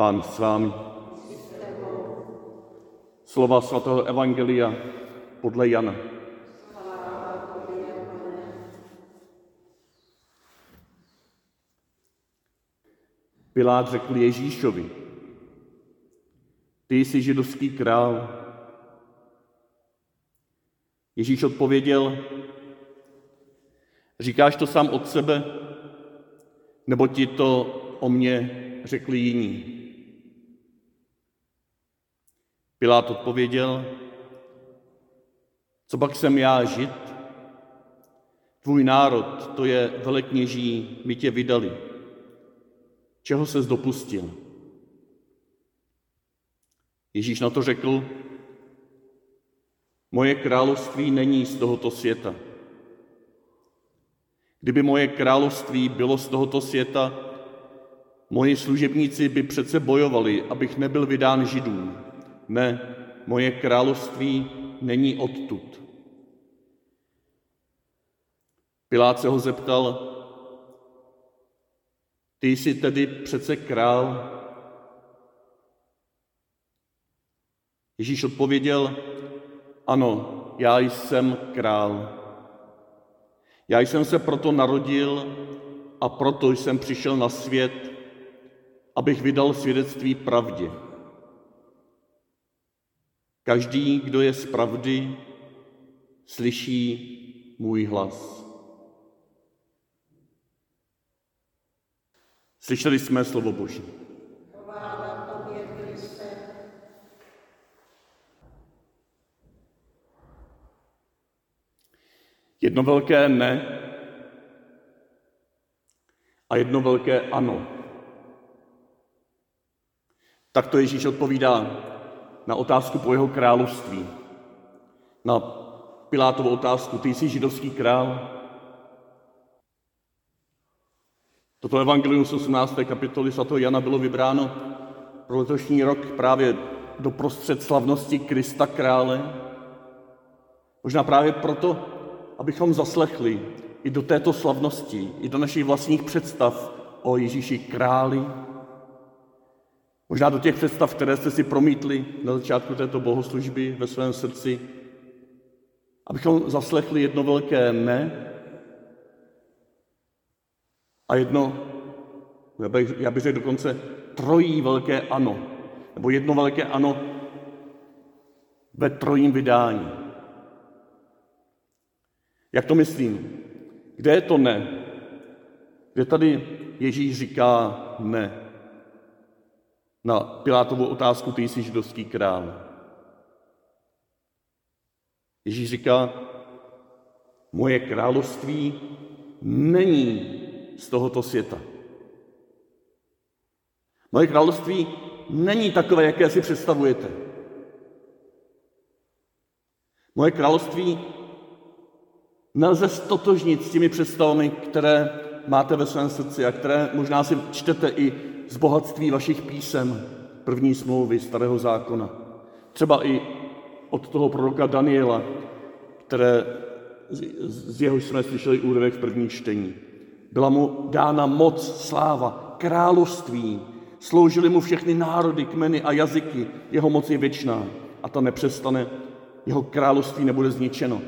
Pán s vámi. Slova svatého Evangelia podle Jana. Pilát řekl Ježíšovi, ty jsi židovský král. Ježíš odpověděl, říkáš to sám od sebe, nebo ti to o mně řekli jiní? Pilát odpověděl, co pak jsem já žid? Tvůj národ, to je velekněží, my tě vydali. Čeho ses dopustil? Ježíš na to řekl, moje království není z tohoto světa. Kdyby moje království bylo z tohoto světa, moji služebníci by přece bojovali, abych nebyl vydán židům. Ne, moje království není odtud. Pilát se ho zeptal, ty jsi tedy přece král? Ježíš odpověděl, ano, já jsem král. Já jsem se proto narodil a proto jsem přišel na svět, abych vydal svědectví pravdě. Každý, kdo je z pravdy, slyší můj hlas. Slyšeli jsme slovo Boží. Jedno velké ne a jedno velké ano. Tak to Ježíš odpovídá na otázku po jeho království. Na Pilátovu otázku, ty jsi židovský král? Toto evangelium z 18. kapitoly svatého Jana bylo vybráno pro letošní rok právě do prostřed slavnosti Krista krále. Možná právě proto, abychom zaslechli i do této slavnosti, i do našich vlastních představ o Ježíši králi, možná do těch představ, které jste si promítli na začátku této bohoslužby ve svém srdci, abychom zaslechli jedno velké ne a jedno, já bych, já bych řekl dokonce trojí velké ano, nebo jedno velké ano ve trojím vydání. Jak to myslím? Kde je to ne? Kde tady Ježíš říká ne? Na Pilátovou otázku, ty jsi židovský král. Ježíš říká, moje království není z tohoto světa. Moje království není takové, jaké si představujete. Moje království nelze stotožnit s těmi představami, které máte ve svém srdci a které možná si čtete i z bohatství vašich písem první smlouvy Starého zákona. Třeba i od toho proroka Daniela, které, z jeho jsme slyšeli úryvek v první čtení. Byla mu dána moc, sláva, království, sloužili mu všechny národy, kmeny a jazyky, jeho moc je věčná a ta nepřestane, jeho království nebude zničeno.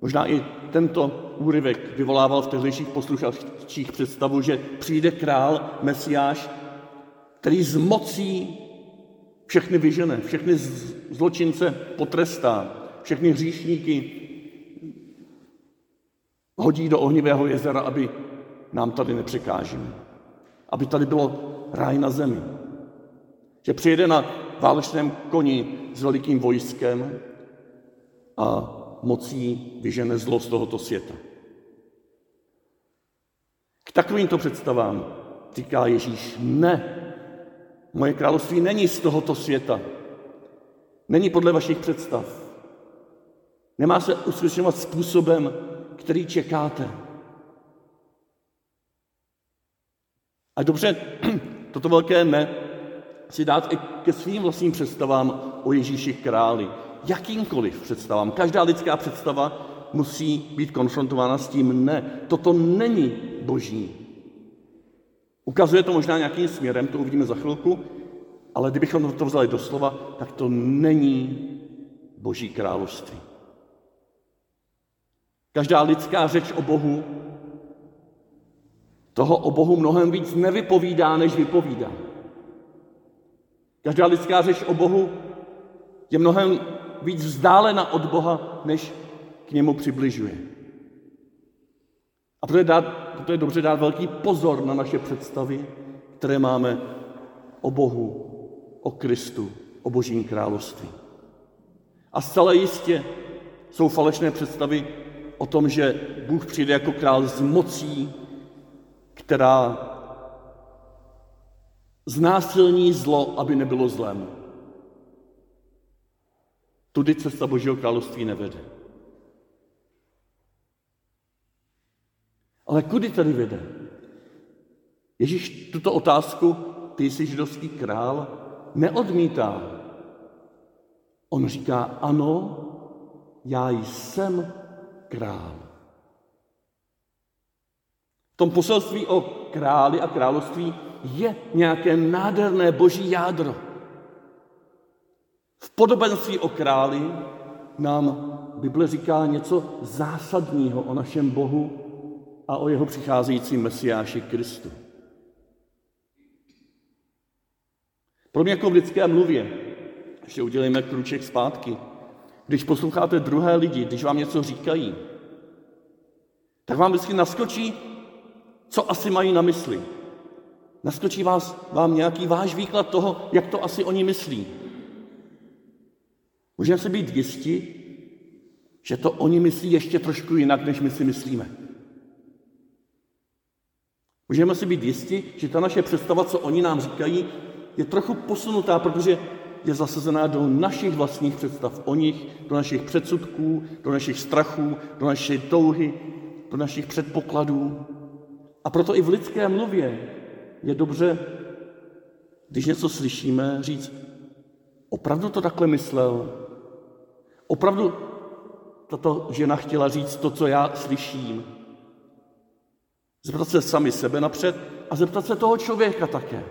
Možná i tento úryvek vyvolával v tehdejších posluchačích představu, že přijde král, mesiáš, který z mocí všechny vyžene, všechny zločince potrestá, všechny hříšníky hodí do ohnivého jezera, aby nám tady nepřekážili. Aby tady bylo ráj na zemi. Že přijede na válečném koni s velikým vojskem a mocí vyžene zlo z tohoto světa. K takovýmto představám říká Ježíš, ne, moje království není z tohoto světa. Není podle vašich představ. Nemá se uskutečňovat způsobem, který čekáte. A dobře, toto velké ne si dát i ke svým vlastním představám o Ježíši králi jakýmkoliv představám. Každá lidská představa musí být konfrontována s tím ne. Toto není boží. Ukazuje to možná nějakým směrem, to uvidíme za chvilku, ale kdybychom to vzali do slova, tak to není Boží království. Každá lidská řeč o Bohu toho o Bohu mnohem víc nevypovídá, než vypovídá. Každá lidská řeč o Bohu je mnohem víc vzdálena od Boha, než k němu přibližuje. A proto je, dát, proto je dobře dát velký pozor na naše představy, které máme o Bohu, o Kristu, o Božím království. A zcela jistě jsou falešné představy o tom, že Bůh přijde jako král s mocí, která znásilní zlo, aby nebylo zlém. Tudy cesta Božího království nevede. Ale kudy tady vede? Ježíš tuto otázku, ty jsi židovský král, neodmítá. On říká, ano, já jsem král. V tom poselství o králi a království je nějaké nádherné boží jádro. V podobenství o králi nám Bible říká něco zásadního o našem Bohu a o jeho přicházejícím Mesiáši Kristu. Pro mě jako v lidské mluvě, ještě udělejme kruček zpátky, když posloucháte druhé lidi, když vám něco říkají, tak vám vždycky naskočí, co asi mají na mysli. Naskočí vás, vám nějaký váš výklad toho, jak to asi oni myslí. Můžeme se být jisti, že to oni myslí ještě trošku jinak, než my si myslíme. Můžeme si být jisti, že ta naše představa, co oni nám říkají, je trochu posunutá, protože je zasazená do našich vlastních představ o nich, do našich předsudků, do našich strachů, do naší touhy, do našich předpokladů. A proto i v lidské mluvě je dobře, když něco slyšíme, říct, opravdu to takhle myslel? Opravdu tato žena chtěla říct to, co já slyším? Zeptat se sami sebe napřed a zeptat se toho člověka také.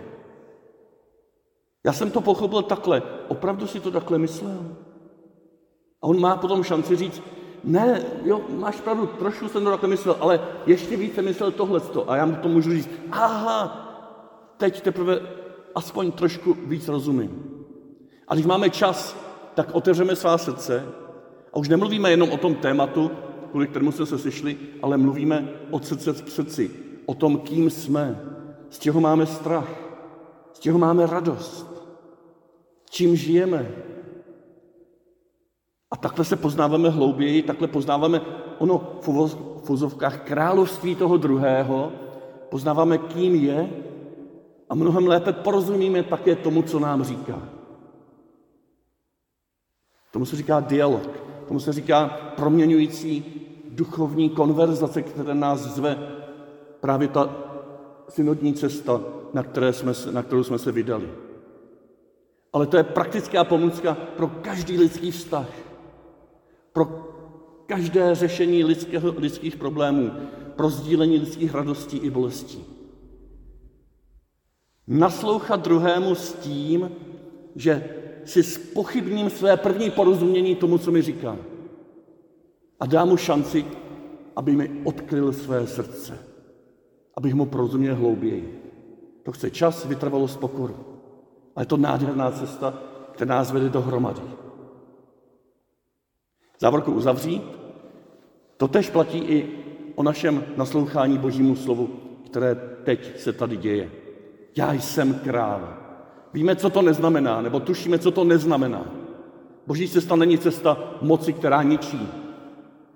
Já jsem to pochopil takhle. Opravdu si to takhle myslel? A on má potom šanci říct, ne, jo, máš pravdu, trošku jsem to takhle myslel, ale ještě více myslel tohleto. A já mu to můžu říct, aha, teď teprve aspoň trošku víc rozumím. A když máme čas, tak otevřeme svá srdce a už nemluvíme jenom o tom tématu, kvůli kterému jsme se sešli, ale mluvíme od srdce k srdci, o tom, kým jsme, z čeho máme strach, z čeho máme radost, čím žijeme. A takhle se poznáváme hlouběji, takhle poznáváme ono v uvozovkách království toho druhého, poznáváme, kým je a mnohem lépe porozumíme také tomu, co nám říká. Tomu se říká dialog, tomu se říká proměňující duchovní konverzace, které nás zve právě ta synodní cesta, na, které jsme, na kterou jsme se vydali. Ale to je praktická pomůcka pro každý lidský vztah, pro každé řešení lidského, lidských problémů, pro sdílení lidských radostí i bolestí. Naslouchat druhému s tím, že si spochybním své první porozumění tomu, co mi říká. A dám mu šanci, aby mi odkryl své srdce. Abych mu porozuměl hlouběji. To chce čas, vytrvalost, pokoru. Ale je to nádherná cesta, která nás vede dohromady. Závorku uzavří. To tež platí i o našem naslouchání Božímu slovu, které teď se tady děje. Já jsem král. Víme, co to neznamená, nebo tušíme, co to neznamená. Boží cesta není cesta moci, která ničí,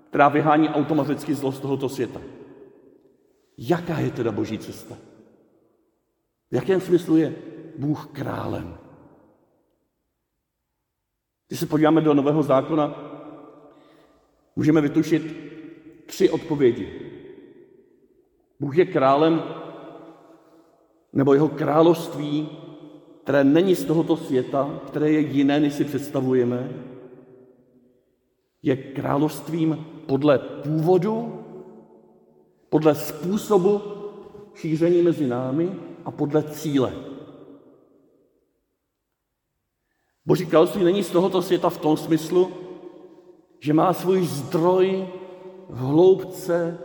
která vyhání automaticky zlo z tohoto světa. Jaká je teda Boží cesta? V jakém smyslu je Bůh králem? Když se podíváme do Nového zákona, můžeme vytušit tři odpovědi. Bůh je králem nebo jeho království, které není z tohoto světa, které je jiné, než si představujeme, je královstvím podle původu, podle způsobu šíření mezi námi a podle cíle. Boží království není z tohoto světa v tom smyslu, že má svůj zdroj v hloubce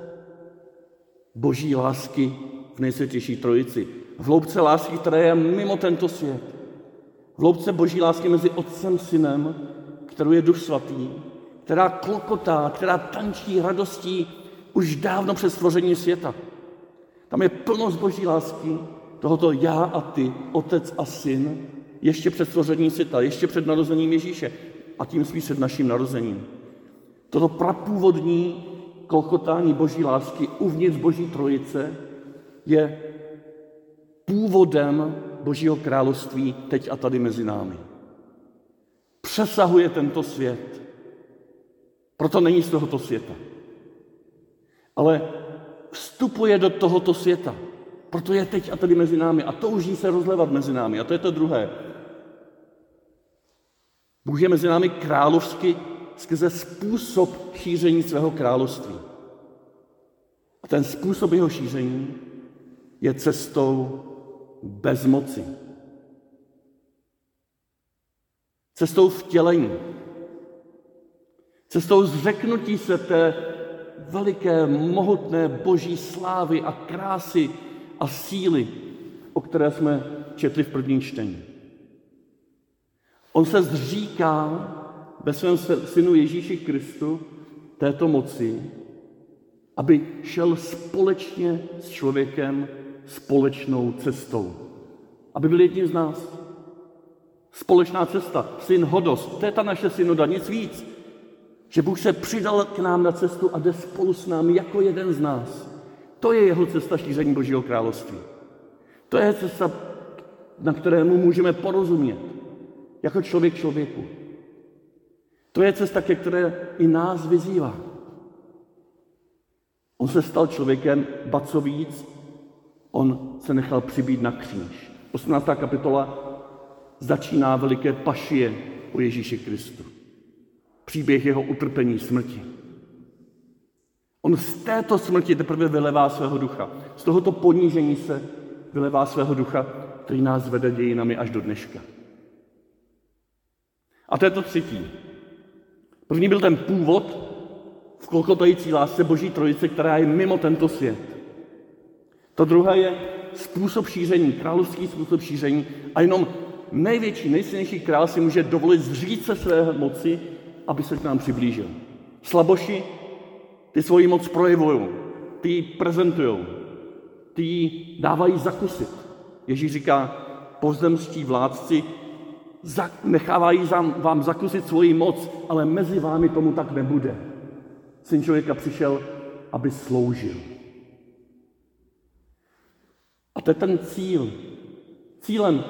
boží lásky v nejsvětější trojici. V hloubce lásky, která je mimo tento svět. V hloubce boží lásky mezi otcem synem, kterou je duch svatý, která klokotá, která tančí radostí už dávno před stvoření světa. Tam je plnost boží lásky, tohoto já a ty, otec a syn, ještě před stvořením světa, ještě před narozením Ježíše a tím spíš před naším narozením. Toto prapůvodní klokotání boží lásky uvnitř boží trojice je původem božího království teď a tady mezi námi. Přesahuje tento svět. Proto není z tohoto světa. Ale vstupuje do tohoto světa. Proto je teď a tady mezi námi a touží se rozlevat mezi námi. A to je to druhé. Bůh je mezi námi královsky skrze způsob šíření svého království. A ten způsob jeho šíření je cestou bezmoci. Cestou vtělení. Cestou zřeknutí se té veliké, mohutné boží slávy a krásy a síly, o které jsme četli v prvním čtení. On se zříká ve svém synu Ježíši Kristu této moci, aby šel společně s člověkem společnou cestou. Aby byl jedním z nás. Společná cesta, syn hodost, to je ta naše synoda, nic víc. Že Bůh se přidal k nám na cestu a jde spolu s námi jako jeden z nás. To je jeho cesta šíření Božího království. To je cesta, na kterému můžeme porozumět. Jako člověk člověku. To je cesta, ke které i nás vyzývá. On se stal člověkem, ba co víc, on se nechal přibít na kříž. 18. kapitola začíná veliké pašie o Ježíši Kristu. Příběh jeho utrpení smrti. On z této smrti teprve vylevá svého ducha. Z tohoto ponížení se vylevá svého ducha, který nás vede dějinami až do dneška. A to je to třetí. První byl ten původ v klokotající lásce Boží trojice, která je mimo tento svět. To druhé je způsob šíření, královský způsob šíření a jenom největší, nejsilnější král si může dovolit zřít se své moci, aby se k nám přiblížil. Slaboši, ty svoji moc projevují, ty ji prezentují, ty ji dávají zakusit. Ježíš říká, pozemští vládci nechávají vám zakusit svoji moc, ale mezi vámi tomu tak nebude. Syn člověka přišel, aby sloužil. To je ten cíl. Cílem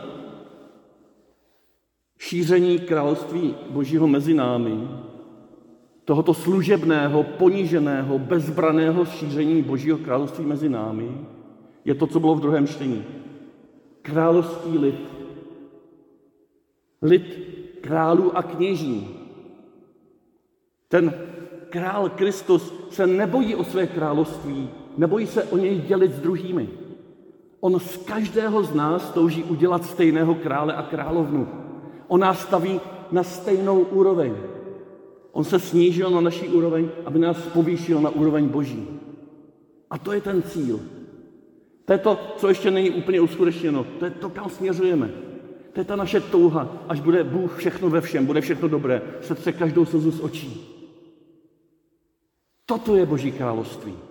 šíření království Božího mezi námi, tohoto služebného, poníženého, bezbraného šíření Božího království mezi námi, je to, co bylo v druhém čtení. Královský lid. Lid králů a kněží. Ten král Kristus se nebojí o své království, nebojí se o něj dělit s druhými. On z každého z nás touží udělat stejného krále a královnu. On nás staví na stejnou úroveň. On se snížil na naší úroveň, aby nás povýšil na úroveň Boží. A to je ten cíl. To je to, co ještě není úplně uskutečněno. To je to, kam směřujeme. To je ta naše touha, až bude Bůh všechno ve všem, bude všechno dobré, setře každou slzu z očí. Toto je Boží království.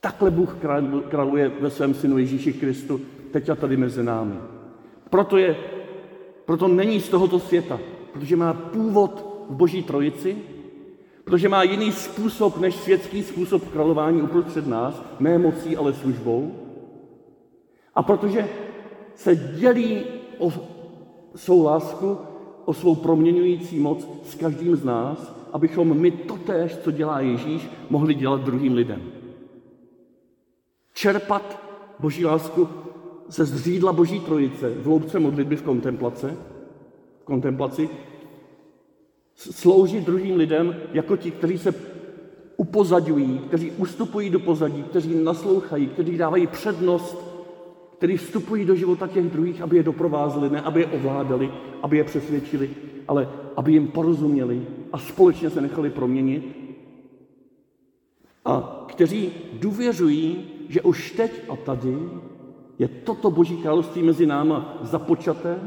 Takhle Bůh králuje ve svém synu Ježíši Kristu, teď a tady mezi námi. Proto, je, proto není z tohoto světa, protože má původ v Boží trojici, protože má jiný způsob než světský způsob králování uprostřed nás, ne mocí, ale službou. A protože se dělí o svou lásku, o svou proměňující moc s každým z nás, abychom my totéž, co dělá Ježíš, mohli dělat druhým lidem. Čerpat Boží lásku ze zřídla Boží trojice v loubce modlitby v kontemplace, v kontemplaci, sloužit druhým lidem jako ti, kteří se upozadňují, kteří ustupují do pozadí, kteří naslouchají, kteří dávají přednost který vstupují do života těch druhých, aby je doprovázeli, ne aby je ovládali, aby je přesvědčili, ale aby jim porozuměli a společně se nechali proměnit. A kteří důvěřují, že už teď a tady je toto Boží království mezi náma započaté,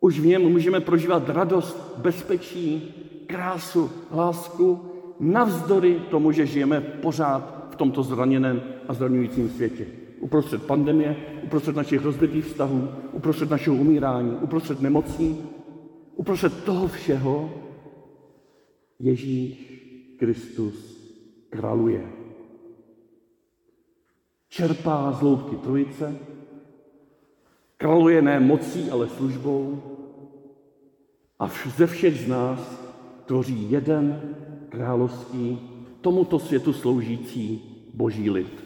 už v něm můžeme prožívat radost, bezpečí, krásu, lásku, navzdory tomu, že žijeme pořád v tomto zraněném a zraňujícím světě. Uprostřed pandemie, uprostřed našich rozbitých vztahů, uprostřed našeho umírání, uprostřed nemocí, uprostřed toho všeho Ježíš Kristus králuje. Čerpá z loutky trojice, králuje ne mocí, ale službou a ze všech z nás tvoří jeden královský, tomuto světu sloužící boží lid.